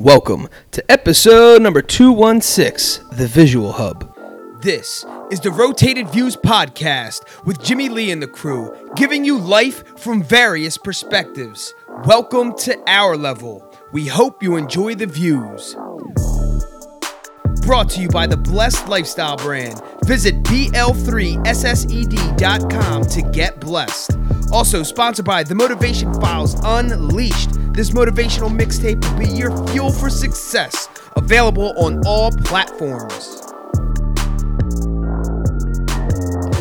Welcome to episode number 216, The Visual Hub. This is the Rotated Views podcast with Jimmy Lee and the crew, giving you life from various perspectives. Welcome to our level. We hope you enjoy the views. Brought to you by the Blessed Lifestyle brand. Visit BL3SSED.com to get blessed. Also sponsored by The Motivation Files Unleashed. This motivational mixtape will be your fuel for success. Available on all platforms.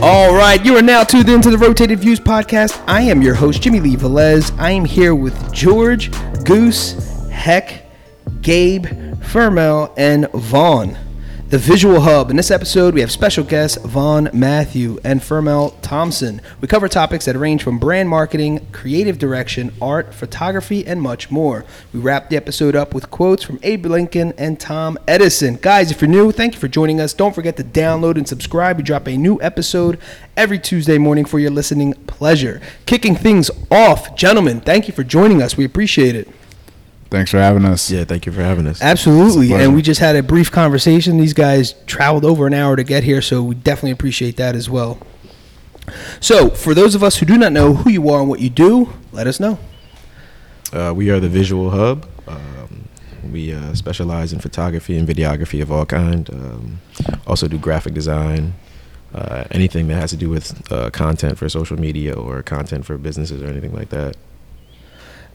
All right, you are now tuned into the Rotated Views podcast. I am your host, Jimmy Lee Velez. I am here with George, Goose, Heck, Gabe, Fermel, and Vaughn. The Visual Hub. In this episode, we have special guests Vaughn Matthew and Fermel Thompson. We cover topics that range from brand marketing, creative direction, art, photography, and much more. We wrap the episode up with quotes from Abe Lincoln and Tom Edison. Guys, if you're new, thank you for joining us. Don't forget to download and subscribe. We drop a new episode every Tuesday morning for your listening pleasure. Kicking things off, gentlemen, thank you for joining us. We appreciate it. Thanks for having us. Yeah, thank you for having us. Absolutely. And we just had a brief conversation. These guys traveled over an hour to get here, so we definitely appreciate that as well. So, for those of us who do not know who you are and what you do, let us know. Uh, we are the Visual Hub. Um, we uh, specialize in photography and videography of all kind. Um, also do graphic design, uh, anything that has to do with uh, content for social media or content for businesses or anything like that.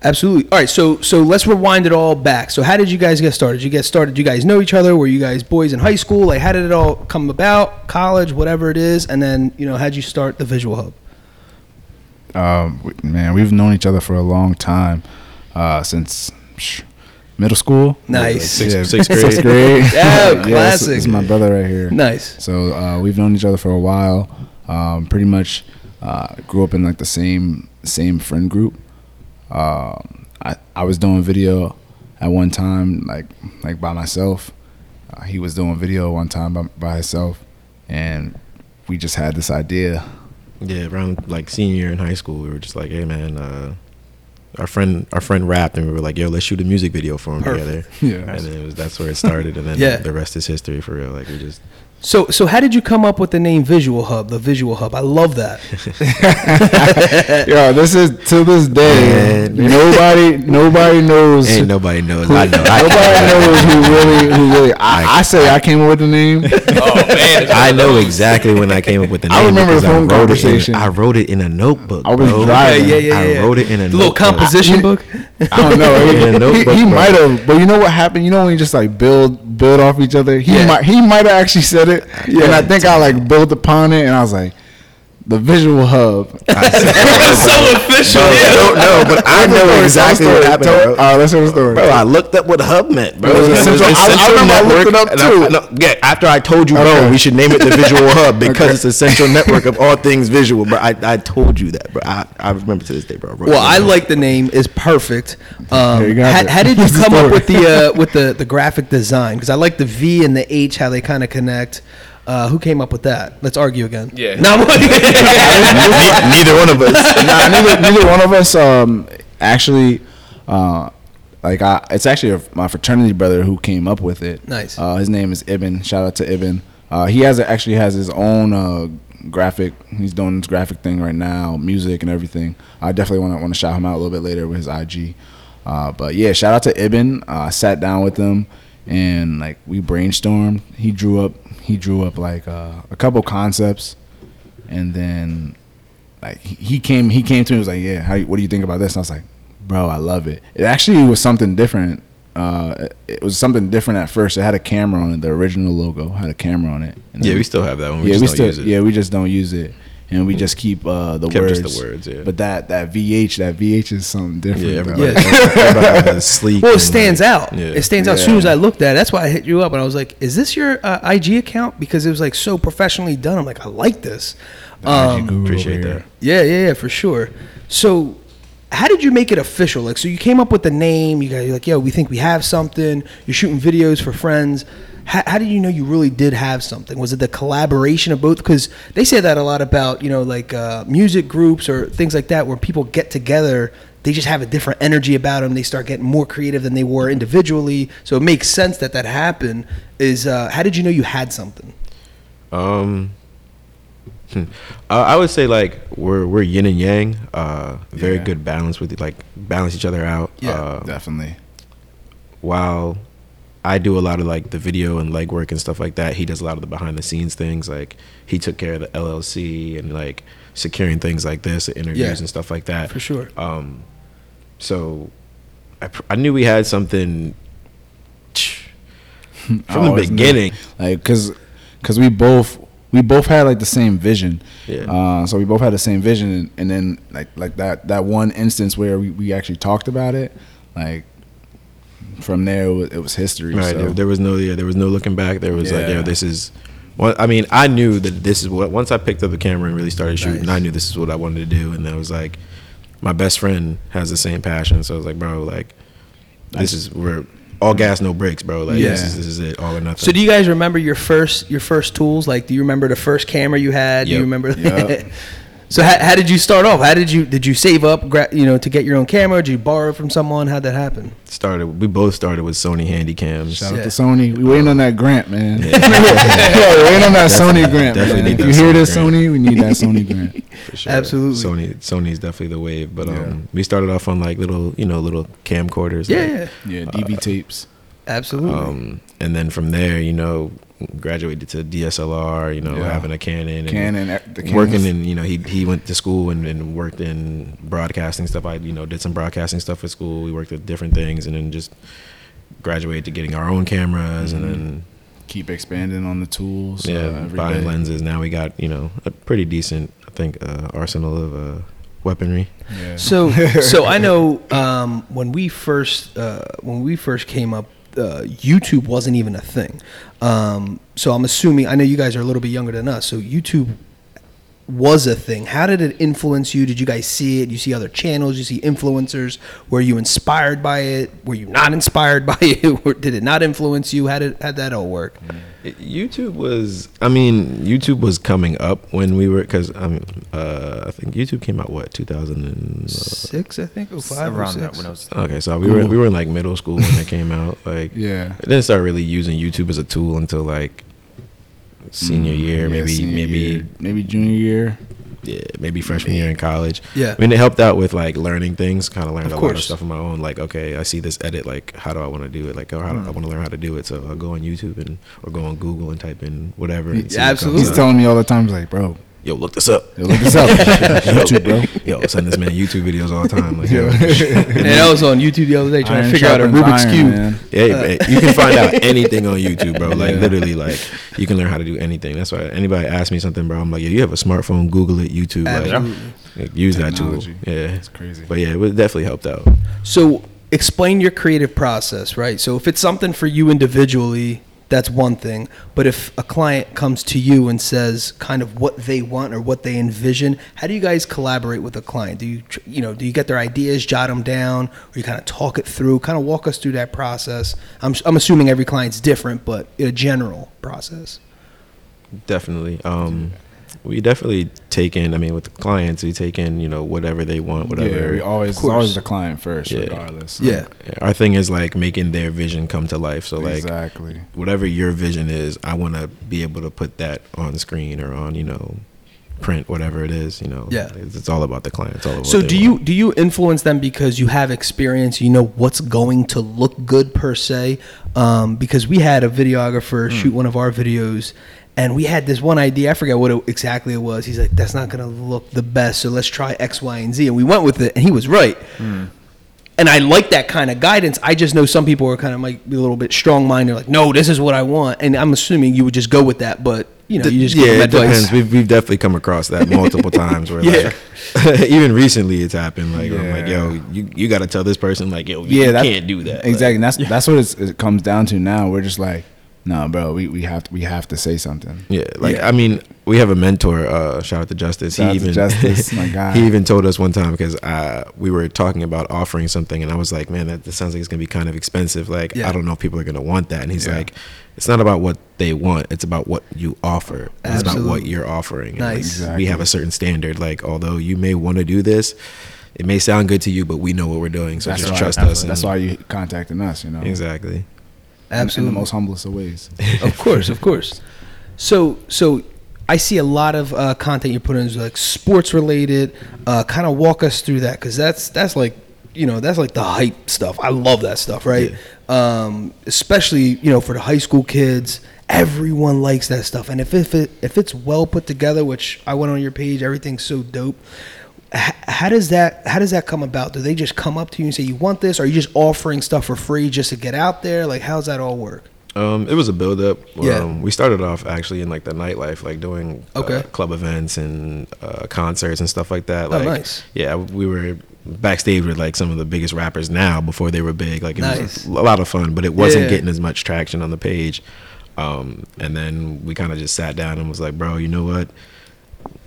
Absolutely. All right, so so let's rewind it all back. So, how did you guys get started? Did you get started? Did you guys know each other? Were you guys boys in high school? Like, how did it all come about? College, whatever it is, and then you know, how'd you start the Visual Hub? Um, man, we've known each other for a long time, uh, since middle school. Nice. Sixth- sixth grade. Sixth grade. Yeah, this- classic. This is my brother right here. Nice. So uh, we've known each other for a while. Um, pretty much uh, grew up in like the same same friend group. Um, I I was doing video at one time, like like by myself. Uh, he was doing video one time by, by himself, and we just had this idea. Yeah, around like senior year in high school, we were just like, "Hey, man." Uh, our friend, our friend rapped, and we were like, "Yo, let's shoot a music video for him Perfect. together." Yeah. And then it was that's where it started, and then Yeah. the rest is history for real. Like we just So, so how did you come up with the name Visual Hub? The Visual Hub. I love that. Yo, this is to this day. Man. Nobody, nobody knows. ain't nobody knows. I know. Nobody knows who really, who really. I, I say I came up with the name. Oh man, I know exactly when I came up with the name. I remember the phone wrote it in- conversation. I wrote it in a notebook. I was bro. driving. Yeah, yeah, yeah, I wrote it in a The little notebook. composition book. I don't know. Yeah, He, he, might have, but you know what happened? You know when you just like build, build off each other. He Yeah. might, he might have actually said it, and I think I like built upon it, and I was like, the visual hub. so official. I don't know, but I know exactly what happened, Tell- bro. All right, let's hear the story. Bro, I looked up what hub meant, bro. It was essential- I- I remember I looked it up, and I- too. no, yeah, after I told you, bro, we should name it the Visual Hub because Okay. it's central network of all things visual. Bro, I, I told you that, bro. I, I remember to this day, bro. I wrote Well, it I like the name. is perfect. Um, There you got how, how did you come up with the uh, with the, the graphic design? Because I like the V and the H, how they kind of connect. Uh, who came up with that? Let's argue again. Yeah. No, I'm neither one of us. nah, neither, neither one of us um actually uh like I it's actually a, my fraternity brother who came up with it. Nice. Uh, his name is Ibn. Shout out to Ibn. Uh, he has a, actually has his own uh graphic. He's doing this graphic thing right now, music and everything. I definitely want to want to shout him out a little bit later with his IG. Uh, but yeah, shout out to Ibn. Uh, I sat down with him and like we brainstormed. He drew up he drew up like uh, a couple concepts, and then like he came he came to me and was like yeah how, what do you think about this? And i was like bro i love it. It actually was something different uh it was something different at first. It had a camera on it the original logo had a camera on it. And Yeah, we still have that one. We yeah just we don't still use it. yeah we just don't use it and we just keep uh the Kept words just the words, yeah. but that that vh that vh is something different Yeah, bro. everybody, Yeah. everybody sleek. well, it stands like, out. Yeah. It stands out as soon as I looked at it. That's why I hit you up and I was like, "Is this your uh, IG account?" Because it was like so professionally done. I'm like, I like this. The Um, Appreciate that. Yeah, yeah, yeah, for sure. So, how did you make it official? Like, so you came up with the name. You guys, you're like, yo, we think we have something. You're shooting videos for friends. How, how did you know you really did have something? Was it the collaboration of both? Because they say that a lot about, you know, like uh, music groups or things like that, where people get together they just have a different energy about them. They start getting more creative than they were individually. So it makes sense that that happened. Is uh, how did you know you had something? Um, uh, I would say like we're we're yin and yang. Uh, very Yeah. good balance with like balance each other out. Yeah, uh, Definitely. while I do a lot of like the video and legwork and stuff like that, he does a lot of the behind the scenes things. Like he took care of the LLC and like securing things like this, the interviews Yeah. and stuff like that. For sure. Um, so I, pr- I knew we had something from the knew. beginning. like because because we both we both had like the same vision Yeah. uh, so we both had the same vision and, and then like like that that one instance where we, we actually talked about it like from there it was, it was history Right. so. There, there was no yeah, there was no looking back. There was like, Yeah. yeah, this is well, I mean, I knew that this is what once I picked up the camera and really started shooting, Nice. I knew this is what I wanted to do. And then it was like my best friend has the same passion. So I was like, bro, like this is we're all gas, no brakes, bro. Like this Yeah. is this is it, all or nothing. So do you guys remember your first your first tools? Like, do you remember the first camera you had? Do you remember? Yep. so how, how did you start off? How did you did you save up, gra- you know, to get your own camera? Did you borrow from someone? How'd that happen? started we both started with Sony Handycams. Shout Yeah. out to Sony. We waiting on that grant, man. Yo, we waiting on that Sony grant. definitely Man. need If that you hear Sony this, grant. Sony, we need that Sony grant. for sure. Absolutely. Sony Sony's definitely the wave. But um Yeah. we started off on like little, you know, little camcorders. Yeah, like, yeah, Yeah, DV tapes. Absolutely. Um, and then from there, you know, graduated to DSLR, you know, Yeah. having a Canon Canon, uh, the Canons. working in, you know, he, he went to school and, and worked in broadcasting stuff. I, you know, did some broadcasting stuff at school. We worked at different things and then just graduated to getting our own cameras and then, keep expanding on the tools. yeah, uh, buying day. lenses. Now we got, you know, a pretty decent, I think, uh, arsenal of, uh, weaponry. Yeah. So, so I know um, when we first uh, when we first came up, uh, YouTube wasn't even a thing. Um, so I'm assuming I know you guys are a little bit younger than us. So YouTube was a thing. How did it influence you? Did you guys see it? You see other channels? You see influencers? Were you inspired by it? Were you not inspired by it? Or did it not influence you? How did how that all work? YouTube was, I mean, YouTube was coming up when we were, because I mean, uh, I think YouTube came out what 2006, I think, or five or around six. that when I was okay, so we were we were in like middle school when it came out. Like, Yeah. I didn't start really using YouTube as a tool until like senior Mm, year, yeah, maybe senior maybe year. maybe junior year. yeah, maybe freshman year in college. Yeah. I mean, it helped out with like learning things. Kind of learned Of a lot of stuff on my own. Like, okay, I see this edit. Like, how do I want to do it? Like, oh, how do, I want to learn how to do it. So I'll go on YouTube and or go on Google and type in whatever. see absolutely. He's telling me all the time, like, bro, Yo, look this up. yo, look this up. YouTube, bro. Yo, send this man YouTube videos all the time. Like, yo, And I was on YouTube the other day trying Iron to figure out a sharpens Rubik's iron, cube. man. Yeah, uh, man, you can find out anything on YouTube, bro. Like Yeah. literally, like you can learn how to do anything. That's why anybody asks me something, bro, I'm like, yeah, you have a smartphone, Google it, YouTube, like, like, use that tool. Yeah, It's crazy. but yeah, it would definitely helped out. So explain your creative process, right? So if it's something for you individually, that's one thing. But if a client comes to you and says kind of what they want or what they envision, how do you guys collaborate with a client? Do you you know do you get their ideas, jot them down, or you kind of talk it through? Kind of walk us through that process. I'm I'm assuming every client's different, but a general process. Definitely. Um, we definitely take in. I mean, with the clients, we take in, you know, whatever they want, whatever. Yeah, whatever. we always it's always the client first, Yeah. regardless. Yeah. Our thing is like making their vision come to life. So like, exactly. whatever your vision is, I want to be able to put that on screen or on, you know, print, whatever it is. You know, Yeah. it's, it's all about the client. It's all about So do you want. do you influence them because you have experience? You know what's going to look good per se. Um, because we had a videographer Hmm. shoot one of our videos, and we had this one idea. I forget what it, exactly it was. He's like, "That's not going to look the best, so let's try X, Y, and Z." And we went with it, and he was right. Hmm. And I like that kind of guidance. I just know some people are kind of might be a little bit strong minded, like, "No, this is what I want," and I'm assuming you would just go with that. But you know, you just give yeah, them it depends. We've, we've definitely come across that multiple times. Where Yeah. like, even recently, it's happened. Like I'm like, yo, you, you got to tell this person like, yo, you Yeah, that, can't do that. Exactly. Like, and that's that's what it's, it comes down to now. We're just like, no, bro, we, we have to we have to say something. Yeah, like Yeah. I mean, we have a mentor. Uh, shout out to Justice. Shout out he even Justice, my guy. he even told us one time because uh, we were talking about offering something, and I was like, man, that, that sounds like it's gonna be kind of expensive. Like Yeah. I don't know if people are gonna want that. And he's Yeah. like, it's not about what they want; it's about what you offer. It's about what you're offering. And, like, Nice. We have a certain standard. Like although you may want to do this. it may sound good to you, but we know what we're doing, so That's just why, trust that's, us. That's why you contacting us. You know, exactly. Absolutely. in the most humblest of ways. of course, of course. So, so I see a lot of uh, content you're putting is like sports related. Uh, kind of walk us through that because that's that's like you know that's like the hype stuff. I love that stuff, right? Um, especially you know for the high school kids. Everyone likes that stuff, and if if it, if it's well put together, which I went on your page, everything's so dope. How does that how does that come about? Do they just come up to you and say you want this? Or are you just offering stuff for free just to get out there? Like how's that all work? Um, it was a build up. Yeah. Um, we started off actually in like the nightlife, like doing Okay. uh, club events and uh, concerts and stuff like that. Oh, nice. Yeah, we were backstage with like some of the biggest rappers now before they were big. Like it Nice. was a lot of fun, but it wasn't Yeah. getting as much traction on the page. Um, and then we kind of just sat down and was like, bro, you know what?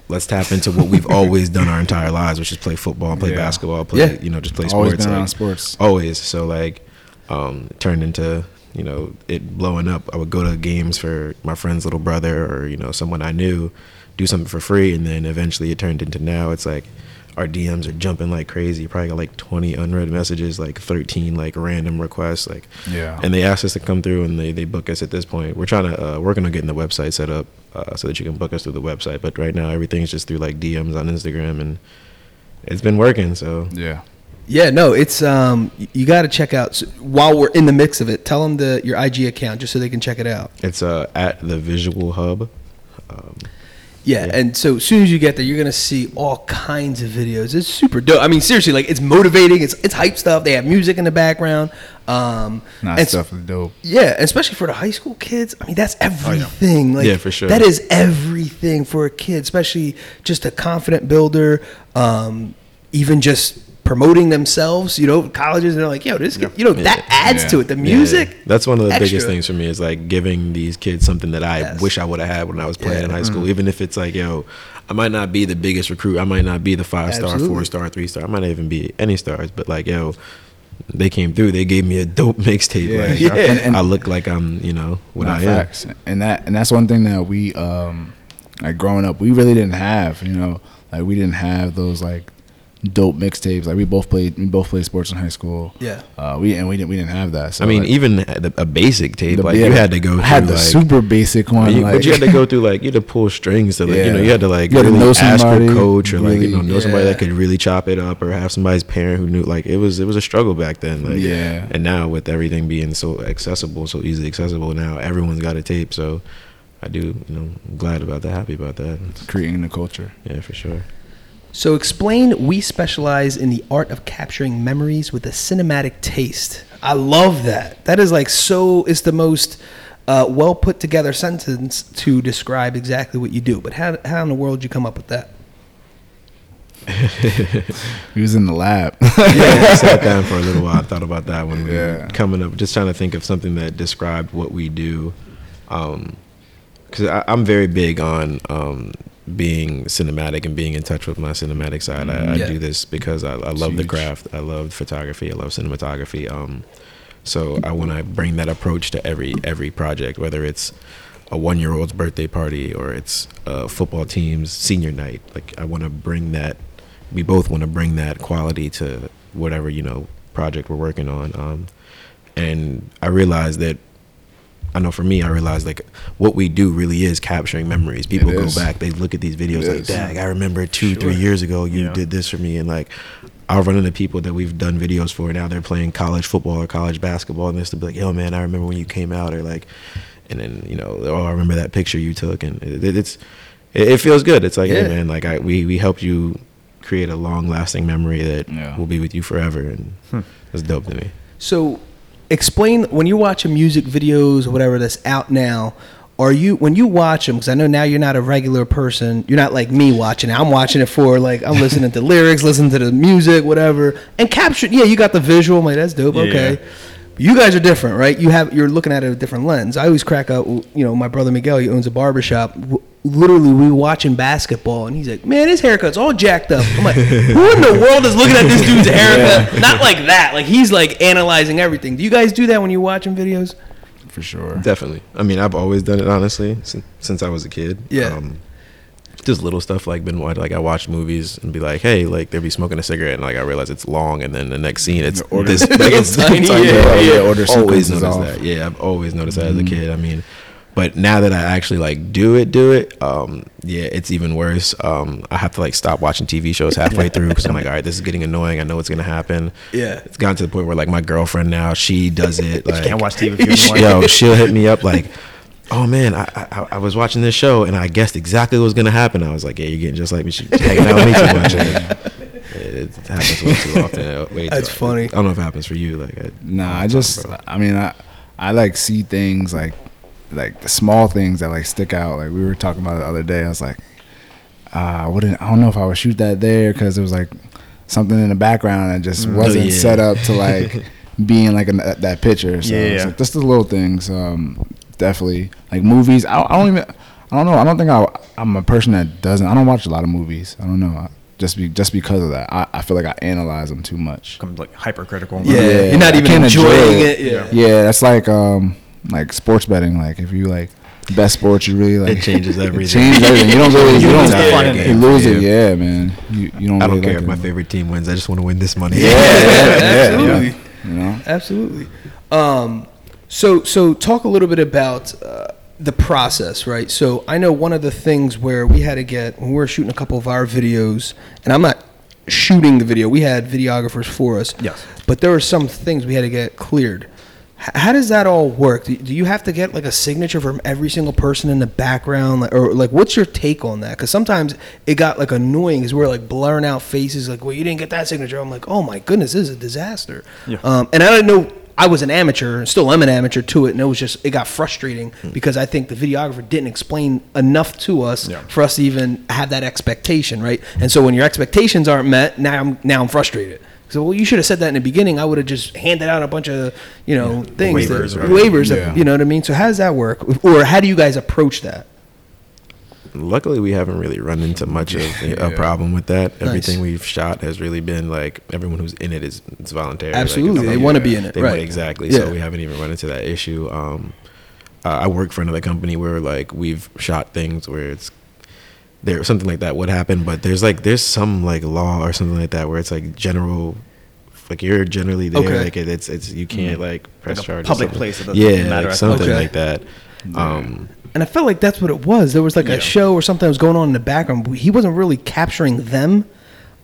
Let's tap into what we've always done our entire lives, which is play football, play Yeah. basketball, play Yeah. you know, just play Always sports. been around like- sports. always so like um turned into you know it blowing up i would go to games for my friend's little brother or you know someone i knew do something for free and then eventually it turned into now it's like our dms are jumping like crazy You probably got like 20 unread messages like 13 like random requests like Yeah. and they asked us to come through and they, they book us at this point we're trying to uh, working on getting the website set up uh, so that you can book us through the website but right now everything's just through like dms on instagram and it's been working so Yeah. Yeah, no, it's um, you got to check out s while we're in the mix of it. Tell them the your IG account just so they can check it out. it's uh at the visual hub um, Yeah, Yeah. and so as soon as you get there, you're gonna see all kinds of videos. It's super dope. I mean, seriously, like it's motivating. It's it's hype stuff. They have music in the background. Um, Nah, and s- stuff is dope. Yeah, especially for the high school kids. I mean, that's everything. Like, Yeah, for sure. That is everything for a kid, especially just a confident builder. Um, even just promoting themselves. You know, colleges and they're like, yo, this, kid, you know, that adds Yeah. to it. The Yeah. music. That's one of the extra. biggest things for me is like giving these kids something that I Yes. wish I would have had when I was playing Yeah. in high school. Even if it's like, yo, I might not be the biggest recruit. I might not be the five star, four star, three star. I might not even be any stars. But like, yo, they came through. They gave me a dope mixtape. Yeah. Like, Yeah. And- and- I look like I'm, you know, what Nah, I am. And that and that's one thing that we um like growing up we really didn't have, you know, like we didn't have those like dope mixtapes. Like we both played we both played sports in high school. Yeah. Uh we and we didn't we didn't have that. So I mean, like, even the, a basic tape, the- like yeah, you had to go. Through, I had the like, super basic one. You, like, but you had to go through like you had to pull strings to like you know you had to like You had to really know ask somebody, your coach or like you know really- know somebody that could really chop it up or have somebody's parent who knew like it was it was a struggle back then like Yeah. and now with everything being so accessible so easily accessible now everyone's got a tape so I do you know I'm glad about that happy about that It's creating the culture. yeah for sure So explain. We specialize in the art of capturing memories with a cinematic taste. I love that. That is like so. It's the most uh, well put together sentence to describe exactly what you do. But how how in the world did you come up with that? He was in the lab. yeah I sat down for a little while I thought about that when we were coming up just trying to think of something that described what we do um because I'm very big on um, being cinematic and being in touch with my cinematic side. I, I Yeah. do this because I, I love the craft. I love photography. I love cinematography. Um, so I want to bring that approach to every every project, whether it's a one year old's birthday party or it's a football team's senior night. Like I want to bring that. We both want to bring that quality to whatever you know project we're working on. Um, and I realized that I know for me, I realized like what we do really is capturing memories. People It go is. back, they look at these videos It like, is. "Dag, I remember two, three years ago you Yeah. did this for me," and like I'll run into people that we've done videos for. Now they're playing college football or college basketball, and this to be like, "Yo, man, I remember when you came out," or like, and then you know, "Oh, I remember that picture you took," and it, it's it, it feels good. It's like, Yeah. hey, man, like I we we helped you create a long lasting memory that Yeah. will be with you forever, and hmm. that's dope to me. So, explain when you're watching music videos or whatever that's out now. Are you when you watch them? Because I know now you're not a regular person. You're not like me watching it. I'm watching it for like I'm listening to lyrics, listening to the music, whatever, and capture. Yeah, you got the visual. I'm like that's dope. Okay, you guys are different, right? You have you're looking at it a different lens. I always crack up. You know, my brother Miguel, he owns a barbershop. W- Literally, we were watching basketball, and he's like, "Man, his haircut's all jacked up." I'm like, "Who in the world is looking at this dude's haircut?" Not like that. Like he's like analyzing everything. Do you guys do that when you're watching videos? for sure. Definitely. I mean, I've always done it honestly since, since I was a kid. Yeah. Um, just little stuff like been like I watch movies and be like, hey, like they'll be smoking a cigarette and like I realize it's long and then the next scene it's order- this like it's Tiny, tiny. yeah, Yeah, yeah, order always noticed off. that. Yeah, I've always noticed that as a kid. I mean, but now that I actually like do it, do it, um, yeah, it's even worse. Um, I have to like stop watching TV shows halfway through because I'm like, all right, this is getting annoying. I know what's gonna happen. Yeah. it's gotten to the point where like my girlfriend now she does it. Like, can't watch TV anymore. Yo, she'll hit me up like, "Oh man, I, I I was watching this show and I guessed exactly what was gonna happen." I was like, "Yeah, you're getting just like me. She's hanging out with me too much." It happens way too often. Way too That's often. funny. I don't know if it happens for you. Like, I, Nah, I just, I mean, I, I like see things like, like the small things that like stick out. Like we were talking about the other day. I was like, uh, I wouldn't, I don't know if I would shoot that there because it was like something in the background that just wasn't yeah. set up to like being like an, that, that picture. So Yeah, it's yeah. like, just the little things. Um, definitely like movies. I, I don't even, I don't know. I don't think I, I'm a person that doesn't. I don't watch a lot of movies. I don't know. I, just be just because of that, I, I feel like I analyze them too much. Become like hypercritical. Yeah, Yeah, you're not I even can't enjoy enjoying it. it. Yeah. Yeah, that's like um like sports betting. Like if you like best sports, you really like It changes everything. It changes everything. You don't really you You don't lose the fun in you lose Yeah. it. Yeah, man. You you don't. I don't really care like if my it. favorite team wins. I just want to win this money. Yeah, Yeah, yeah, absolutely. yeah. You know. Absolutely. Um, so so talk a little bit about uh, the process, right? So I know one of the things where we had to get when we were shooting a couple of our videos, and I'm not shooting the video. We had videographers for us. Yes. But there were some things we had to get cleared. H- How does that all work? Do do you have to get like a signature from every single person in the background, like, or like what's your take on that? Because sometimes it got like annoying because we're like blurring out faces, like, "Well, you didn't get that signature." I'm like, "Oh my goodness, this is a disaster." Yeah. Um, and I don't know I was an amateur, and still am an amateur to it, and it was just it got frustrating hmm. because I think the videographer didn't explain enough to us Yeah. for us to even have that expectation, right? And so when your expectations aren't met, now I'm now I'm frustrated. So well, you should have said that in the beginning. I would have just handed out a bunch of you know things, Waivers, that, right? waivers. Yeah. You know what I mean? So how does that work, or how do you guys approach that? Luckily, we haven't really run into much of a, problem with that. Nice. Everything we've shot has really been like everyone who's in it is it's voluntary. Like, Absolutely, it's they want to be in it, They right? exactly. Yeah. So we haven't even run into that issue. Um, uh, I work for another company where like we've shot things where it's there something like that would happen, but there's like there's some like law or something like that where it's like general. Like you're generally there, Okay. like it, it's it's you can't like press Like a charges. public something. place, yeah, like something Okay. like that. Um, And I felt like that's what it was. There was like Yeah. a show or something that was going on in the background. He wasn't really capturing them,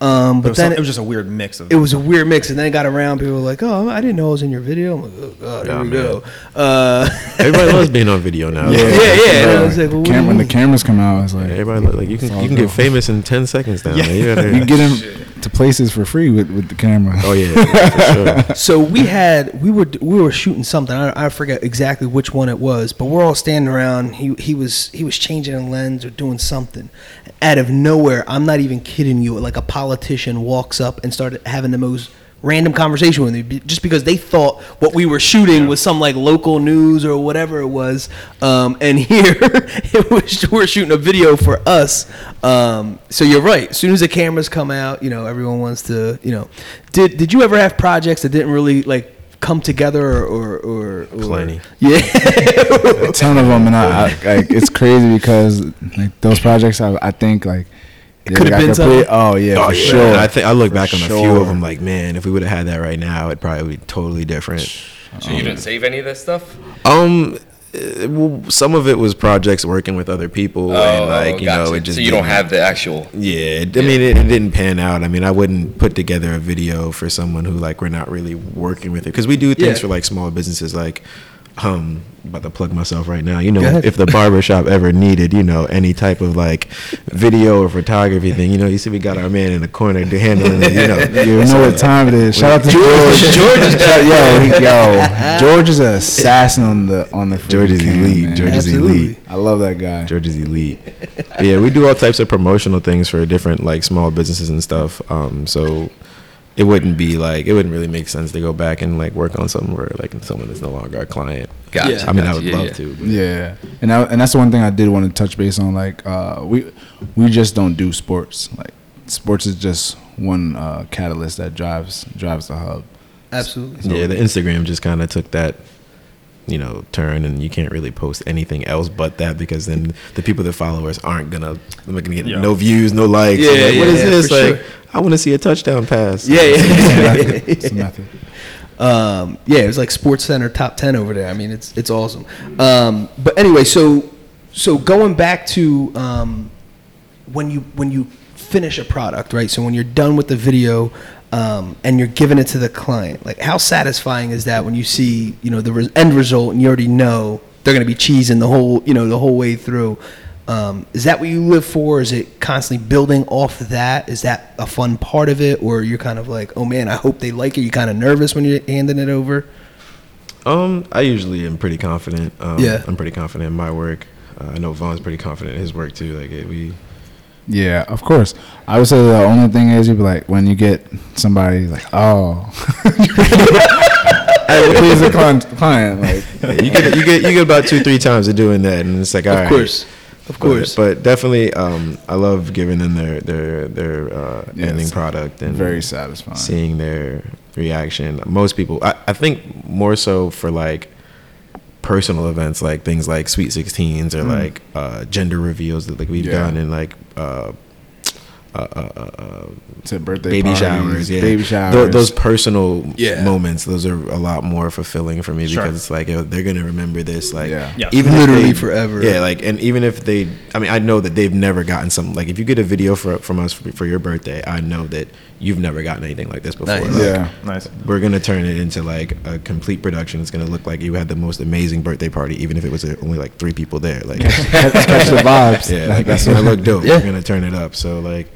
um, but was, then some- it was just a weird mix of. it was a weird mix, and then it got around. People were like, "Oh, I didn't know I was in your video." I'm like, "Oh God, here Oh, we man. go." Uh, everybody loves being on video now. Yeah, yeah. And I was like, well, what Cam- when the cameras come out, it's like Everybody like you can you can go. get famous in ten seconds now. Yeah. You gotta- You get them to places for free with, with the camera. oh yeah, for sure. so we had we were we were shooting something. I, I forget exactly which one it was, but we're all standing around. He he was he was changing a lens or doing something. Out of nowhere, I'm not even kidding you. Like a politician walks up and started having the most random conversation with me just because they thought what we were shooting was some like local news or whatever it was. Um, and here it was we're shooting a video for us. Um, so you're right. As soon as the cameras come out you know everyone wants to you know. Did did you ever have projects that didn't really like come together or or, or, or Plenty. yeah. A ton of them, and I, I like it's crazy because like those projects, I, I think like they could've been complete- something. Oh yeah, Oh for yeah. sure. I think I look For back on a few of them like, man, if we would have had that right now, it'd probably be totally different. So you didn't save any of this stuff? Um, eh, well, some of it was projects working with other people, and like you know, Oh, it just so you don't have the actual. Yeah, it- I mean, it, it didn't pan out. I mean, I wouldn't put together a video for someone who like we're not really working with it because we do things Yeah. for like small businesses. Like, um, about to plug myself right now. You know, if the barbershop ever needed, you know, any type of like video or photography thing, you know, you see we got our man in the corner to handling it. You know, You know what time it is. Shout out to George. George is yo, he, yo. George is an assassin on the on the. George is elite. man. George is elite. I love that guy. George is elite. yeah, we do all types of promotional things for different like small businesses and stuff. Um, so it wouldn't be like it wouldn't really make sense to go back and like work on something where like someone is no longer a client. Gotcha. Yeah. I mean, I would yeah, love yeah. to. but- Yeah, and I, and that's the one thing I did want to touch base on. Like, uh, we we just don't do sports. Like, sports is just one uh, catalyst that drives drives the hub. absolutely yeah, the Instagram just kind of took that you know turn and you can't really post anything else but that because then the people that follow us aren't gonna they're gonna get Yeah. no views no likes Yeah, I'm like, what yeah, is yeah, this like sure. I want to see a touchdown pass Yeah, yeah. it's a method. um, yeah, it was like Sports Center top ten over there. I mean, it's it's awesome. Um, but anyway, so so going back to um, when you when you finish a product, right? So when you're done with the video um, and you're giving it to the client, like how satisfying is that when you see you know the res- end result and you already know they're going to be cheesing the whole you know the whole way through. Um, is that what you live for? Is it constantly building off of that? Is that a fun part of it, or you're kind of like, oh man, I hope they like it? You're kind of nervous when you're handing it over? Um, I usually am pretty confident. Um, Yeah. I'm pretty confident in my work. Uh, I know Vaughn's pretty confident in his work too. Like it, we, Yeah, of course. I would say the only thing is you'd be like when you get somebody like, oh, I would please the client, client like yeah, you get you get you get about two three times of doing that, and it's like all Of right. course, of course. but, definitely, um, I love giving them their their their uh, Yeah, ending product and very satisfying. seeing their reaction. Most people, I, I think, more so for like personal events, like things like Sweet Sixteens or like uh, gender reveals that like we've Mm. Yeah. done, and like. Uh, uh, uh, uh, to birthday baby parties, showers, yeah, baby Tho- showers. those personal Yeah. moments, those are a lot more fulfilling for me Sure. because it's like yo, they're gonna remember this, like Yeah. Yeah. even Literally they- forever. Yeah, like and even if they, I mean, I know that they've never gotten something like if you get a video for, from us for, for your birthday, I know that you've never gotten anything like this before. Nice. Like, yeah, Nice. We're gonna turn it into like a complete production. It's gonna look like you had the most amazing birthday party, even if it was uh, only like three people there. Like, catch the vibes. yeah, like that's gonna look dope. Yeah. We're gonna turn it up. So like,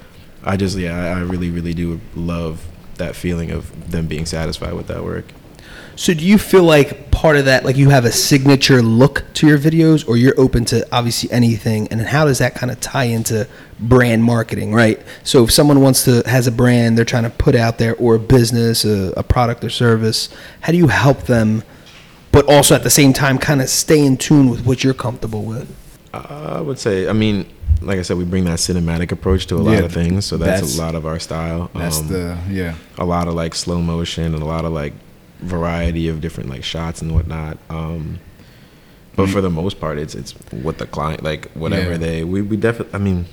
I just yeah, I, really really do love that feeling of them being satisfied with that work. So do you feel like part of that, like you have a signature look to your videos, or you're open to obviously anything? And then how does that kind of tie into brand marketing, right? So if someone wants to has a brand they're trying to put out there, or a business, a, a product or service, how do you help them, but also at the same time kind of stay in tune with what you're comfortable with? Uh, I would say, I mean, like I said, we bring that cinematic approach to a lot Yeah, of things, so that's, that's- a lot of our style. that's Um, the yeah. a lot of like slow motion and a lot of like variety of different like shots and whatnot. Um, but for the most part, it's it's what the client like whatever Yeah. they we we definitely. I mean,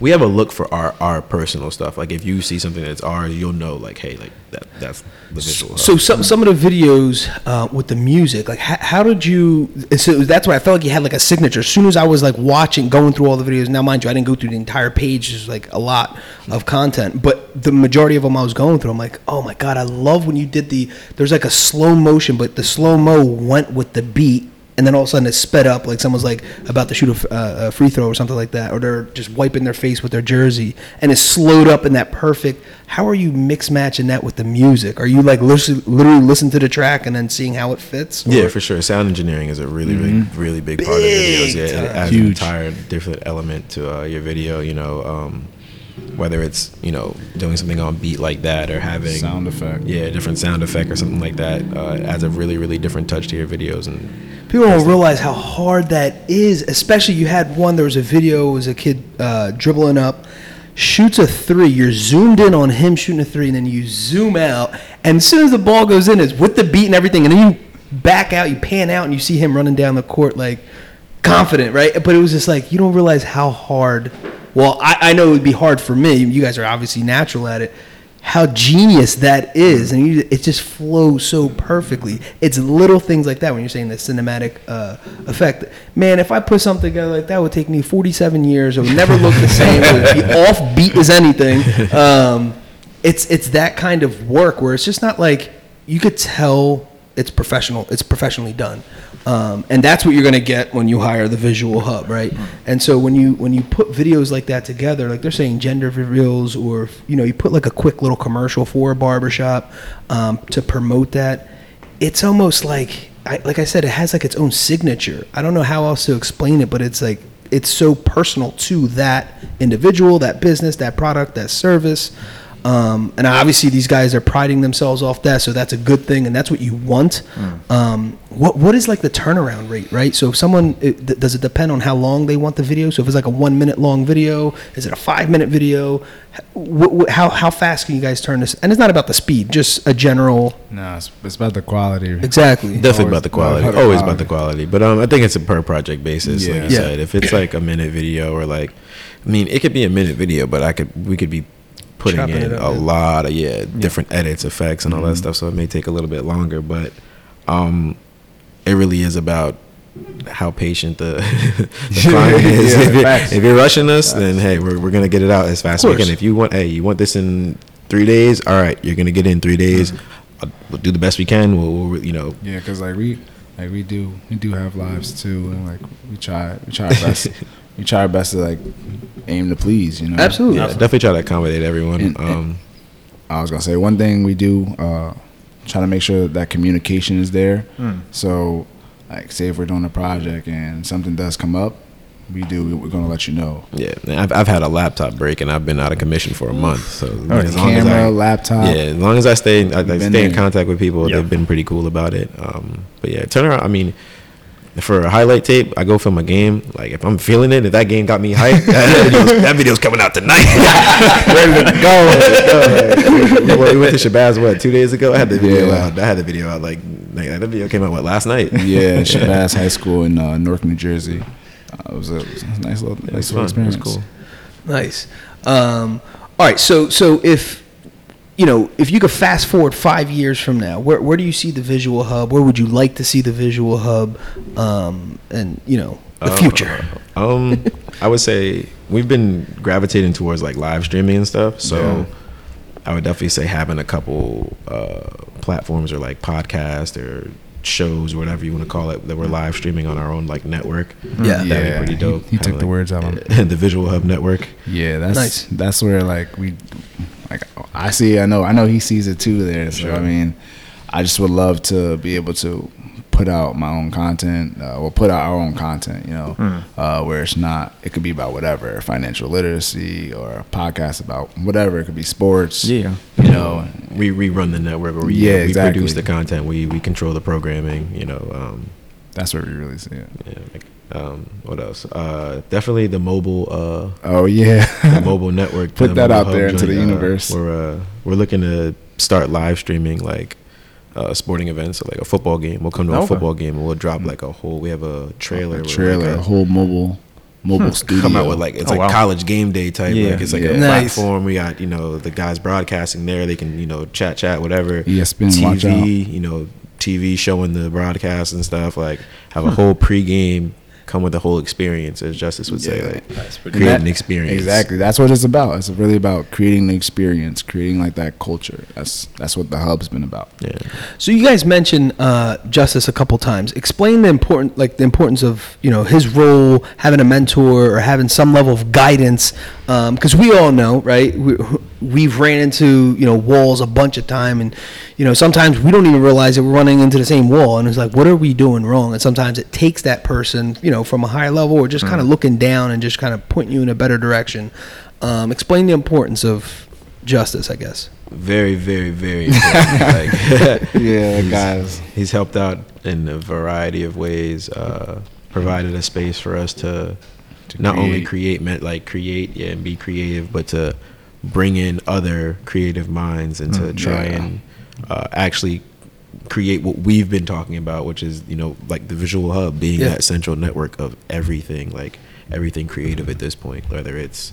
we have a look for our our personal stuff. Like if you see something that's ours, you'll know like hey like that that's the visual. So some some of the videos uh, with the music, like how, how did you? So that's why I felt like you had like a signature. As soon as I was like watching, going through all the videos. Now, mind you, I didn't go through the entire page. There's like a lot of content, but the majority of them I was going through. I'm like, oh my god, I love when you did the. There's like a slow motion, but the slow mo went with the beat. And then all of a sudden it sped up, like someone's like about to shoot a, f- uh, a free throw or something like that, or they're just wiping their face with their jersey, and it's slowed up in that perfect. How are you mix matching that with the music? Are you like literally, literally listen to the track and then seeing how it fits? Yeah, for sure. Sound engineering is a really, really, really big, part of Big videos. Yeah, it adds an entire different element to uh, your video. You know, um, whether it's you know doing something on beat like that or having Sound effect. yeah, a different sound effect or something like that uh, it adds a really, really different touch to your videos. And People don't realize how hard that is. Especially you had one. There was a video. It was a kid uh, dribbling up, shoots a three. You're zoomed in on him shooting a three, and then you zoom out. And as soon as the ball goes in, it's with the beat and everything. And then you back out, you pan out, and you see him running down the court like confident, right? But it was just like you don't realize how hard. Well, I, I know it would be hard for me. You guys are obviously natural at it. How genius that is, and you, it just flows so perfectly. It's little things like that when you're saying the cinematic uh, effect. Man, if I put something together like that, it would take me 47 years. It would never look the same. It would be off beat as anything. Um, it's it's that kind of work where it's just not like you could tell it's professional. It's professionally done, um, and that's what you're gonna get when you hire the visual hub, right? And so when you when you put videos like that together, like they're saying gender reveals, or you know, you put like a quick little commercial for a barbershop um, to promote that. It's almost like, I, like I said, it has like its own signature. I don't know how else to explain it, but it's like it's so personal to that individual, that business, that product, that service. Um, and obviously, these guys are priding themselves off that, so that's a good thing, and that's what you want. Um, what what is like the turnaround rate, right? So if someone it, th- does it depend on how long they want the video? So if it's like a one minute long video, is it a five minute video? Wh- wh- how how fast can you guys turn this? And it's not about the speed, just a general. No, it's, it's about the quality. Exactly. Definitely Always- about the quality. about the Always quality. about the quality. But um, I think it's a per project basis. Yeah. Like you Yeah. said, if it's like a minute video or like, I mean, it could be a minute video, but I could we could be putting in a yeah. lot of yeah different edits, effects, and all Mm-hmm. that stuff. So it may take a little bit longer, but um, it really is about how patient the, the client is. Yeah, if, you're, if you're rushing us, then hey, we're, we're gonna get it out as fast as we can. If you want, hey, you want this in three days, all right, you're gonna get it in three days. Mm-hmm. We'll do the best we can. We'll, we'll you know, Yeah, because like we like we do we do have lives too, and like we try we try our best we try our best to like aim to please. You know, Absolutely. yeah, definitely try to accommodate everyone. And- and- um, I was gonna say one thing we do uh, try to make sure that communication is there. So, like, say if we're doing a project and something does come up, we do we're gonna let you know. yeah, I've, I've had a laptop break and I've been out of commission for a month. So Or as long as camera, I, laptop. yeah, as long as I stay, I, I stay in there. contact with people, Yep. they've been pretty cool about it. Um, but yeah, turn around. I mean, for a highlight tape, I go film a game. Like if I'm feeling it, if that game got me hyped, that, video's, that video's coming out tonight. Ready to go. well, we went to Shabazz what two days ago. I had the video Yeah. out. I had the video out like, like that video came out what last night. Yeah, Shabazz High School in uh, Newark, New Jersey. Uh, it, was a, it was a nice little, It nice little fun. It experience. was cool. Nice. Um, all right. So so if you know if you could fast forward five years from now, where where do you see the visual hub? Where would you like to see the visual hub? Um, and you know the Uh, future. Um, I would say we've been gravitating towards like live streaming and stuff. So Yeah. I would definitely say having a couple uh, platforms or like podcast or shows or whatever you want to call it that we're live streaming on our own like network. Mm-hmm. Yeah. that'd Yeah, be pretty dope. he took Having, the words out on- the Visual Hub Network. Yeah, that's Nice. that's where like we like I see I know I know he sees it too there. So I mean, I just would love to be able to put out my own content uh, or put out our own content, you know, uh, where it's not it could be about whatever, financial literacy or a podcast about whatever, it could be sports. Yeah. You know, We rerun the network, or we, Yeah, we exactly. produce the content. We we control the programming. You know, um, that's where we really see it. yeah. Like, um, what else? Uh, definitely the mobile. Uh, Oh yeah. the mobile network. Put that out there hub into the joint, uh, universe. we're uh, we're looking to start live streaming like uh, sporting events, so like a football game. We'll come to a football game and we'll drop like a whole. We have a trailer. a trailer, like, a whole mobile mobile studio. come out with like it's Oh, like wow. college game day type. Yeah. Like it's like Yeah. a Nice. platform. We got you know the guys broadcasting there. They can you know chat chat whatever. ESPN. TV. You know TV showing the broadcast and stuff. Like have a whole pregame. Come with the whole experience, as Justice would say. Yeah. Like create that- an experience. Exactly. That's what it's about. It's really about creating the experience, creating like that culture. That's that's what the hub's been about. Yeah. So you guys mentioned uh, justice a couple times. Explain the important, like the importance of you know his role, having a mentor or having some level of guidance, because we all know, right? We, we've ran into you know walls a bunch of time, and you know sometimes we don't even realize that we're running into the same wall, and it's like, what are we doing wrong? And sometimes it takes that person, you know, from a higher level or just kind of looking down and just kind of pointing you in a better direction. Um, explain the importance of justice, I guess. very, very, very important. like, Yeah, he's- guys. He's helped out in a variety of ways. Uh, provided a space for us to, To not only create. create, meant like create, yeah, and be creative, but to bring in other creative minds and to try yeah. and uh, actually create what we've been talking about, which is you know like the visual hub being Yeah. that central network of everything, like everything creative at this point, whether it's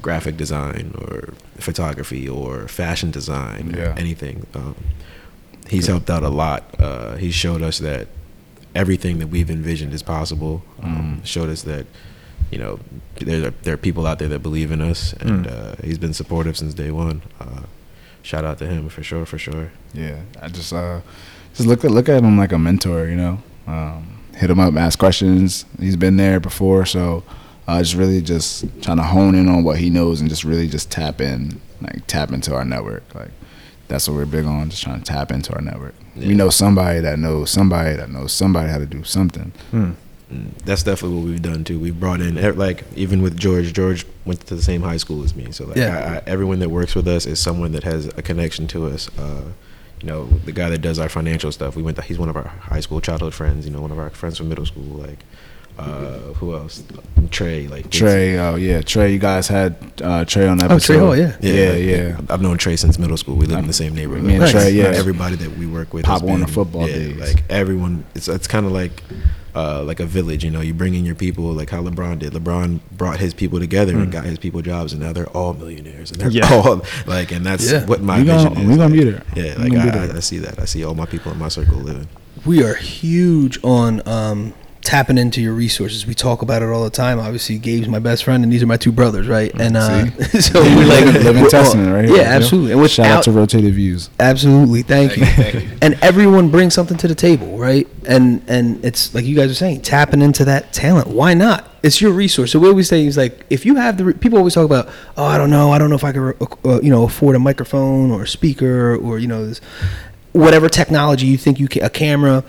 graphic design or photography or fashion design or anything. Um, he's helped out a lot. Uh, he showed us that everything that we've envisioned is possible. Um, Showed us that you know there are, there are people out there that believe in us, and Mm. uh, he's been supportive since day one. Uh, shout out to him for sure, for sure. Yeah, I just uh, just look at look at him like a mentor. You know, um, hit him up, ask questions. He's been there before, so uh, just really just trying to hone in on what he knows and just really just tap in, like tap into our network. Like that's what we're big on, just trying to tap into our network. Yeah. We know somebody that knows somebody that knows somebody how to do something. Hmm. That's definitely what we've done too. We've brought in like even with George. George went to the same high school as me, so like Yeah. I, I, everyone that works with us is someone that has a connection to us. Uh, you know, the guy that does our financial stuff. We went. To, he's one of our high school childhood friends. You know, one of our friends from middle school. Like, uh, who else? Trey. Like Trey, oh yeah, Trey. You guys had uh, Trey on that. Oh, Trey Hall, yeah. yeah, like, yeah. I've known Trey since middle school. We live in the same neighborhood. Me and Nice. Trey, yeah. Everybody that we work with, Pop has Warner been- football yeah, days. Like everyone, it's it's kind of like uh, like a village. You know, you bring in your people, like how LeBron did. LeBron brought his people together and got his people jobs, and now they're all millionaires, and they're Yeah. all like, and that's Yeah. what my We gonna- vision is. We're gonna like, be there. Yeah, like I, there. I, I see that. I see all my people in my circle living. we are huge on um, tapping into your resources. We talk about it all the time. Obviously, Gabe's my best friend, and these are my two brothers, right? And uh, so we're like living we're testament all- right here. Yeah, absolutely. And Shout out to Rotated Views. absolutely, thank you. Thank you, thank you. And everyone brings something to the table, right? And and it's like you guys are saying, tapping into that talent. Why not? It's your resource. So we always say is like if you have the re- people always talk about, oh, I don't know, I don't know if I could, uh, you know, afford a microphone or a speaker or you know, this, whatever technology you think you can, a camera.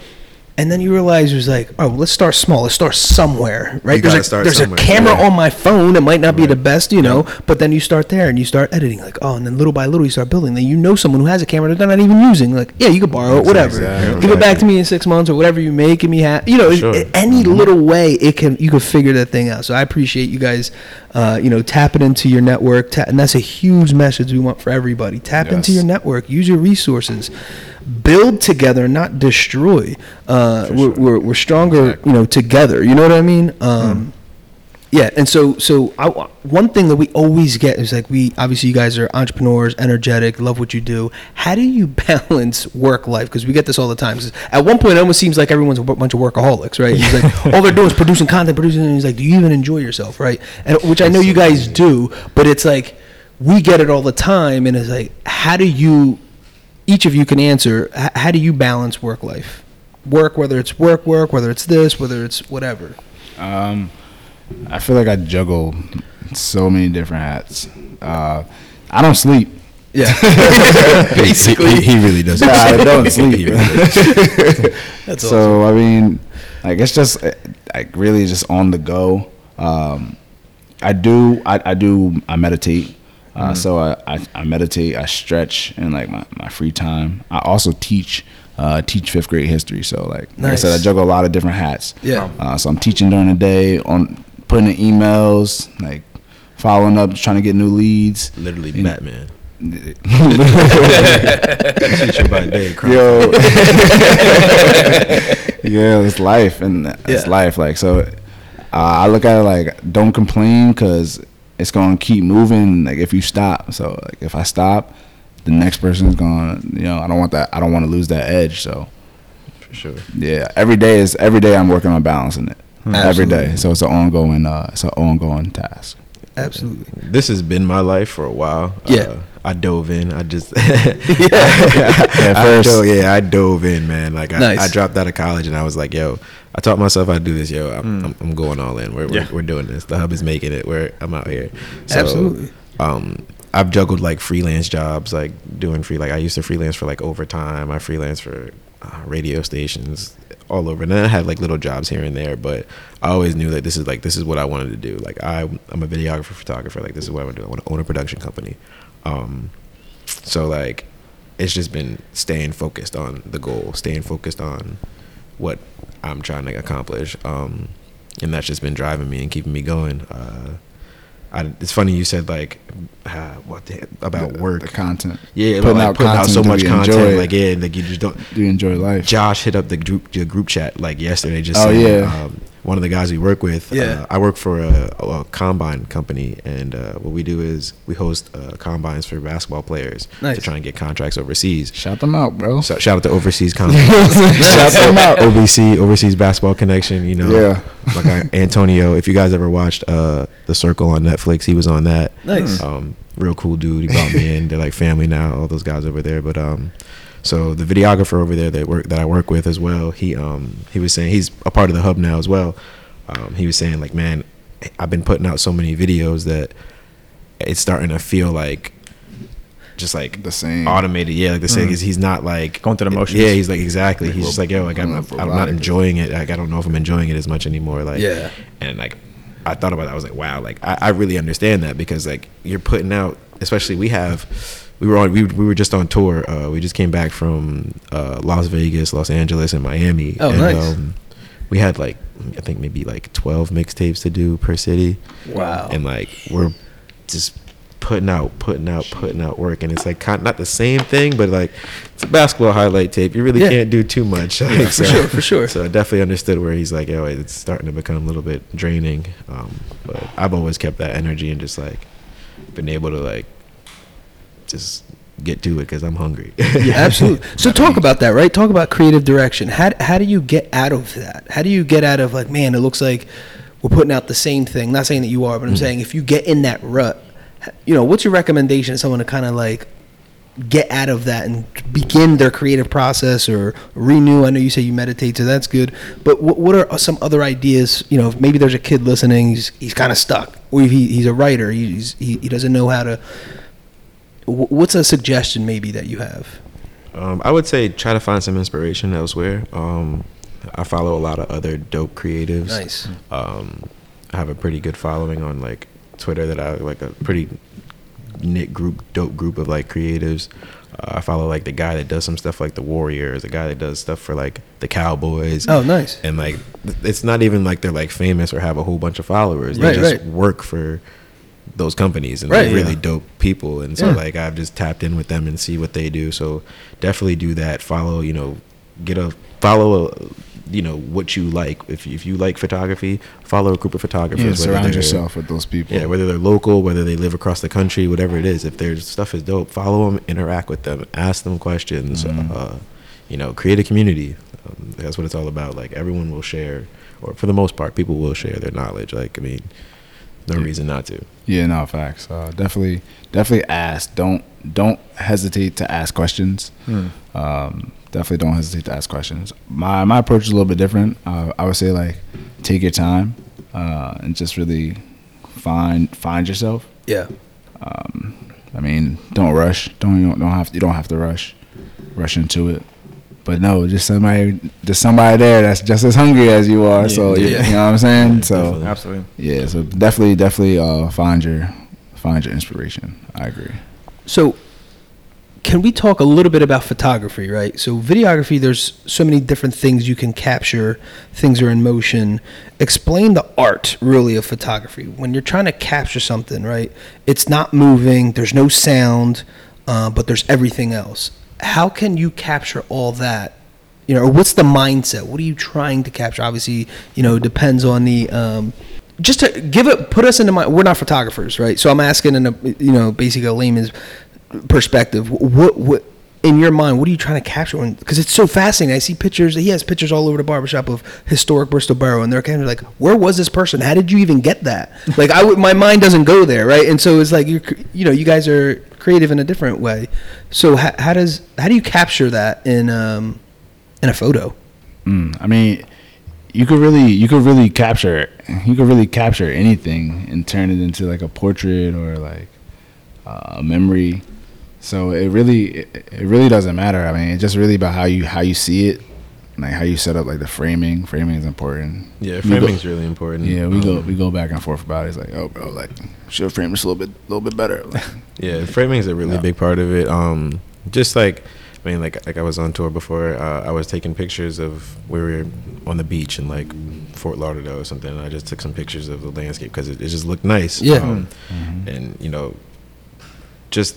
And then you realize there's like, oh, let's start small. Let's start somewhere, right? You there's gotta a, start there's somewhere, a camera yeah. on my phone. It might not be the best, you know, but then you start there and you start editing, like, oh, and then little by little you start building. Then you know someone who has a camera that they're not even using. Like, yeah, you could borrow it, whatever. Exactly. Give it back to me in six months or whatever you make me have. You know, it- Sure. it- any little way it can you can figure that thing out. So I appreciate you guys, uh, you know, tapping into your network, ta- and that's a huge message we want for everybody. Tap into your network, use your resources, build together, not destroy. Uh, we're, we're we're stronger, you know, together. You know what I mean? Um, yeah, and so so I, one thing that we always get is like we obviously you guys are entrepreneurs, energetic, love what you do. How do you balance work life? Because we get this all the time. At one point, it almost seems like everyone's a bunch of workaholics, right? He's like all they're doing is producing content, producing. And he's like, do you even enjoy yourself, right? And which I know you guys do, but it's like we get it all the time, and it's like, how do you? Each of you can answer. h- How do you balance work life? Work, whether it's work, work, whether it's this, whether it's whatever. Um, I feel like I juggle so many different hats. Uh, I don't sleep. Yeah. Basically, he, he really doesn't. I don't sleep. Really doesn't. That's so I mean, like it's just uh, like really just on the go. Um, I do I, I do I meditate. Uh, So I, I, I meditate. I stretch in like my, my free time. I also teach uh, teach fifth grade history. So like, like I said, I juggle a lot of different hats. Yeah. Uh, so I'm teaching during the day on putting in emails, like following up, trying to get new leads. Literally And- Batman. Teacher by day. Yo. yeah, it's life, and it's Yeah. life. Like so, uh, I look at it like don't complain because it's gonna keep moving. Like if you stop, so like if I stop, the next person is gonna. You know, I don't want that. I don't want to lose that edge. So for sure. yeah, every day is every day. I'm working on balancing it. Every day, so it's an ongoing. Uh, it's an ongoing task. Absolutely. This has been my life for a while. Yeah. Uh, I dove in. I just At I first, dove, yeah, I dove in, man. Like I, Nice. I dropped out of college and I was like, yo, I taught myself how to do this, yo. I'm, I'm, I'm going all in. We're, Yeah. we're we're doing this. The hub is making it. We're I'm out here. So, Absolutely. Um, I've juggled like freelance jobs, like doing free. Like I used to freelance for like overtime. I freelance for uh, radio stations all over. And then I had like little jobs here and there, but I always knew that this is like this is what I wanted to do. Like I I'm a videographer, photographer. Like this is what I want to do. I want to own a production company. Um, so like it's just been staying focused on the goal, staying focused on what I'm trying to accomplish. Um, and that's just been driving me and keeping me going. Uh, I, it's funny you said like uh, what the, about the- work. the content. yeah, putting like out putting out so much content. Like yeah, like you just don't. Do you enjoy life? Josh hit up the group the group chat like yesterday. Just Oh, saying, yeah. um, one of the guys we work with. Yeah. uh, I work for a, a combine company, and uh, what we do is we host uh, combines for basketball players Nice. to try and get contracts overseas. Shout them out, bro. So shout out to Overseas Combine. Shout them out. OBC Overseas Basketball Connection. You know, Yeah. like I, Antonio. If you guys ever watched uh, The Circle on Netflix, he was on that. Nice. Um, real cool dude. He brought me in. They're like family now. All those guys over there. But um, so the videographer over there that work that I work with as well. He um he was saying he's a part of the hub now as well. Um, he was saying like, man, I've been putting out so many videos that it's starting to feel like just like The same. automated. Yeah, like the same. He's, he's not like Going through the motions. Yeah, he's like exactly. He's just like yo, like I'm, Robotic. I'm not enjoying it. Like I don't know if I'm enjoying it as much anymore. Like Yeah. and like I thought about that. I was like, wow, like I, I really understand that because like you're putting out, especially we have. We were on. We, we were just on tour. Uh, we just came back from uh, Las Vegas, Los Angeles, and Miami. Oh, and, nice. Um, we had like I think maybe like twelve mixtapes to do per city. Wow. And like we're just putting out, putting out, putting out work, and it's like not the same thing, but like it's a basketball highlight tape. You really Yeah. can't do too much. Like, for sure, for sure. So I definitely understood where he's like, yo, it's starting to become a little bit draining. Um, but I've always kept that energy and just like been able to like just get to it because I'm hungry. Yeah, absolutely. So talk about that, right? Talk about creative direction. How how do you get out of that? How do you get out of like, man, it looks like we're putting out the same thing. Not saying that you are, but I'm mm-hmm. saying if you get in that rut, you know, what's your recommendation to someone to kind of like get out of that and begin their creative process or renew? I know you say you meditate, so that's good. But what, what are some other ideas? You know, if maybe there's a kid listening, he's, he's kind of stuck, or he, he's a writer, he's, he, he doesn't know how to. Wh- What's a suggestion maybe that you have? Um, I would say try to find some inspiration elsewhere. Um, I follow a lot of other dope creatives. Nice. Um, I have a pretty good following on like Twitter that I like a pretty knit group, dope group of like creatives. Uh, I follow like the guy that does some stuff like the Warriors, the guy that does stuff for like the Cowboys. Oh, nice. And like, it's not even like they're like famous or have a whole bunch of followers. They Right, just right. work for those companies and Right, really yeah. dope people. And so Yeah. like I've just tapped in with them and see what they do. So definitely do that. Follow, you know, get a follow. A, you know what you like. If if you like photography, follow a group of photographers. Yeah, surround yourself with those people. yeah, whether they're local, whether they live across the country, whatever it is. If their stuff is dope, follow them, interact with them, ask them questions. Mm-hmm. Uh, you know, create a community. Um, that's what it's all about. Like everyone will share, or for the most part, people will share their knowledge. Like I mean, no reason not to. Yeah, no facts. Uh, definitely, definitely ask. Don't don't hesitate to ask questions. Um, definitely don't hesitate to ask questions. My my approach is a little bit different. Uh, I would say like take your time uh, and just really find find yourself. Yeah. I mean, don't rush. Don't you don't, don't have you don't have to rush rush into it. But no, just somebody just somebody there that's just as hungry as you are. so you, yeah. you know what I'm saying. So definitely. Absolutely. yeah, so definitely definitely uh, find your find your inspiration. I agree. So, can we talk a little bit about photography, right? So, videography, there's so many different things you can capture, things are in motion. Explain the art, really, of photography. When you're trying to capture something, right? It's not moving, there's no sound, uh, but there's everything else. How can you capture all that? You know, or what's the mindset? What are you trying to capture? Obviously, you know, depends on the. Um, just to give it, put us into my. We're not photographers, right? So I'm asking in a, you know, basically a layman's perspective. What, what, in your mind, what are you trying to capture? Because it's so fascinating. I see pictures. He has pictures all over the barbershop of historic Bristol Borough, and they're kind of like, "Where was this person? How did you even get that?" Like, I would, my mind doesn't go there, right? And so it's like you, you know, you guys are creative in a different way. So how, how does how do you capture that in um, in a photo? Mm, I mean, you could really you could really capture you could really capture anything and turn it into like a portrait or like uh, a memory. So it really it, it really doesn't matter. I mean, it's just really about how you how you see it, like how you set up like the framing. Framing is important. Yeah, We go- framing's really important. Yeah, we go Um, we go back and forth about it. It's like, oh, bro, like should frame this a little bit, a little bit better. Like, Yeah, framing is a really Yeah. big part of it. Um, just like, I mean, like like I was on tour before. Uh, I was taking pictures of where we were on the beach in like Fort Lauderdale or something. And I just took some pictures of the landscape because it, it just looked nice. Yeah. Um, and you know, just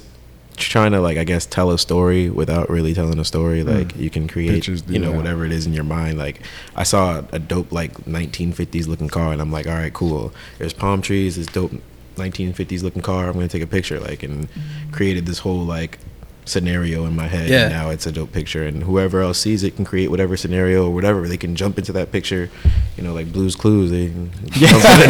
trying to like I guess tell a story without really telling a story. Hmm. Like you can create, Pictures you know, that. whatever it is in your mind. Like I saw a dope like 1950s looking car, and I'm like, all right, cool. There's palm trees. This dope 1950s looking car. I'm gonna take a picture. Like and hmm. created this whole like scenario in my head. Yeah. And now it's a dope picture, and whoever else sees it can create whatever scenario or whatever. They can jump into that picture. You know, like Blue's Clues. They can jump into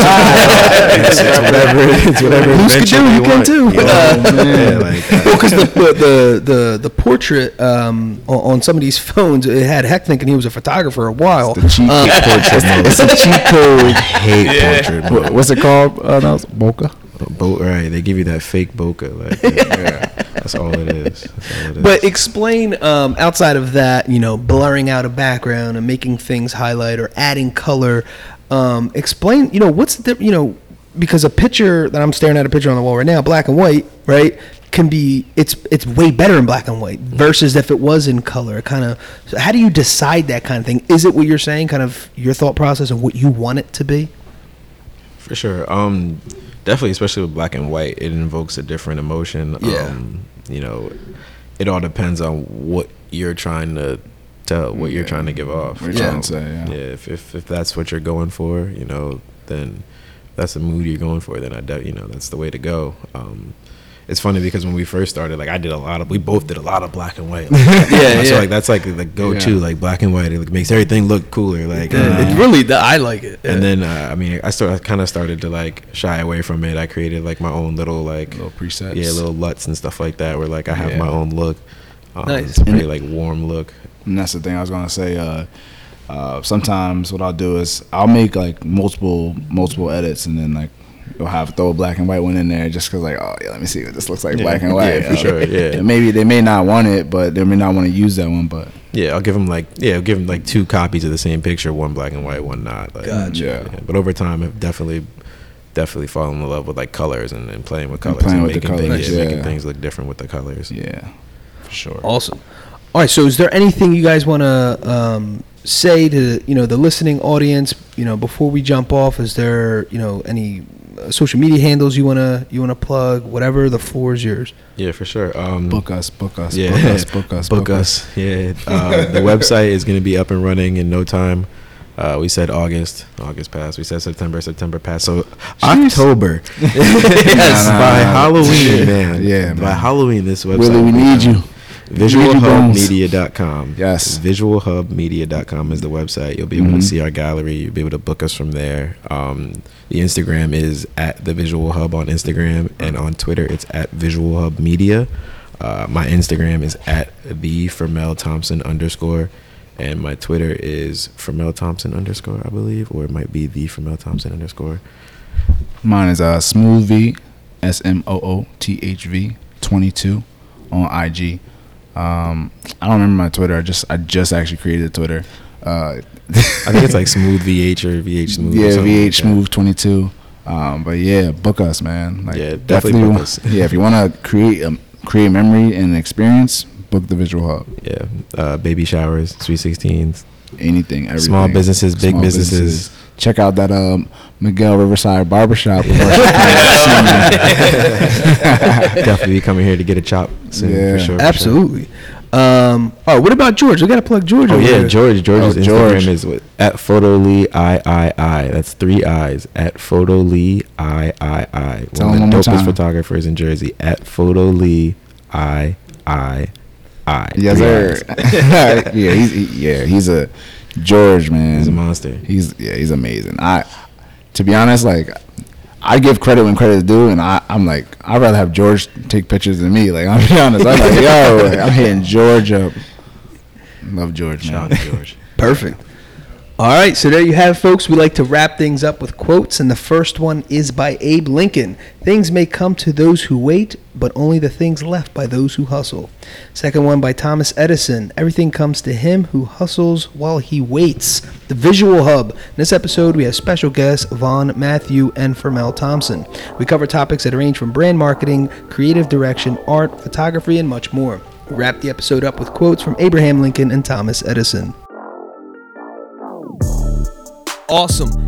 it's, it's whatever. It's whatever. Blues adventure Clues, they you can too. you know? Uh, yeah, like well, because the, the the the the portrait um, on, on some of these phones, it had Heck thinking he was a photographer a while. the cheat Um, portrait. It's a cheat code. hate portrait. What- What's it called? Uh, no, it's bokeh. Bo- right, they give you that fake bokeh. Like, yeah, that's all it is. All it is. But explain um, outside of that, you know, blurring out a background and making things highlight or adding color. Um, explain, you know, what's the you know because a picture that I'm staring at a picture on the wall right now, black and white, right, can be it's it's way better in black and white versus if it was in color. Kind of, so how do you decide that kind of thing? Is it what you're saying, kind of your thought process of what you want it to be? For sure. Um, definitely, especially with black and white, it invokes a different emotion. Yeah. Um, you know, it all depends on what you're trying to tell, what you're trying to give off. What you're Yeah. trying to say, yeah. Yeah. If, if if that's what you're going for, you know, then that's the mood you're going for. Then I, doubt, you know, that's the way to go. Um, it's funny because when we first started, like I did a lot of, we both did a lot of black and white. Like, Yeah, so like that's like the go-to, Yeah. like black and white. It like, makes everything look cooler. Like, It really, I like it. and then uh, I mean, I start, I kind of started to like shy away from it. I created like my own little like Little presets. yeah, little luts and stuff like that, where like I have Yeah. my own look. Um, Nice. It's a pretty like warm look. And that's the thing I was gonna say. Uh, uh, sometimes what I'll do is I'll make like multiple multiple edits, and then like you'll have throw a black and white one in there just because like oh yeah, let me see what this looks like Yeah. black and white. Yeah, for sure, yeah. maybe they may not want it, but they may not want to use that one. But Yeah, I'll give them like yeah, I'll give them like two copies of the same picture, one black and white, one not. Like, Gotcha. yeah. But over time, I've definitely definitely fallen in love with like colors and, and playing with colors playing and with the making things, yeah, making things look different with the colors. yeah, for sure. Awesome. All right. So, is there anything you guys want to um, say to you know the listening audience? You know, before we jump off, is there you know any social media handles you wanna you wanna plug? Whatever, the floor is yours. Yeah, for sure. Um, Book us, book us, yeah, book us, book us, book us. Yeah, uh, the website is going to be up and running in no time. Uh, we said August, August passed. We said September, September passed. So October, yes, Nah, nah, by nah. Halloween, Yeah, man. yeah, by man. Halloween, this website. Willie, we need done. you. Need you, Bones. visualhubmedia.com Yes. visualhubmedia.com is the website you'll be able Mhm. to see our gallery you'll be able to book us from there um, the instagram is at the visual hub on instagram and on twitter it's at visual hub media uh, my instagram is at the Fermel thompson underscore and my twitter is Fermel thompson underscore i believe or it might be the Fermel thompson underscore Mine is uh smooth v s m o o t h v twenty two on IG. Um, I don't remember my Twitter. I just I just actually created a Twitter. Uh, i think it's like smooth vh or vh smooth yeah, something like VH. Smooth twenty two. Um, but yeah, book us, man. Like, Yeah, definitely book wa- us. yeah, if you want to create a create memory and experience, book the Visual Hub. yeah uh, baby showers sweet 16s Anything, everything. Small businesses, big Small businesses. Check out that um, Miguel Riverside Barbershop. definitely be coming here to get a chop soon Yeah. for sure. for sure. Absolutely. Um, oh, what about George? We got to plug George. Oh over yeah, here. George. George's Oh, Instagram George. is with, at Photolee I I I. That's three eyes at Photolee I I I. Tell One of the one dopest photographers in Jersey at Photolee I I I. yes, sir. yeah, he's he, yeah, he's a George man. He's a monster. He's yeah, he's amazing. I, to be honest, like I give credit when credit is due, and I I'm like I'd rather have George take pictures than me. Like I'm be honest, I'm like yo, like, I'm hitting George up. Love George, Shout man. out George. Perfect. All right, so there you have, it, folks. We like to wrap things up with quotes, and the first one is by Abe Lincoln. Things may come to those who wait, but only the things left by those who hustle. Second one by Thomas Edison. Everything comes to him who hustles while he waits. The Visual Hub. In this episode, we have special guests Vaughn Matthew and Fermel Thompson. We cover topics that range from brand marketing, creative direction, art, photography, and much more. We wrap the episode up with quotes from Abraham Lincoln and Thomas Edison. Awesome.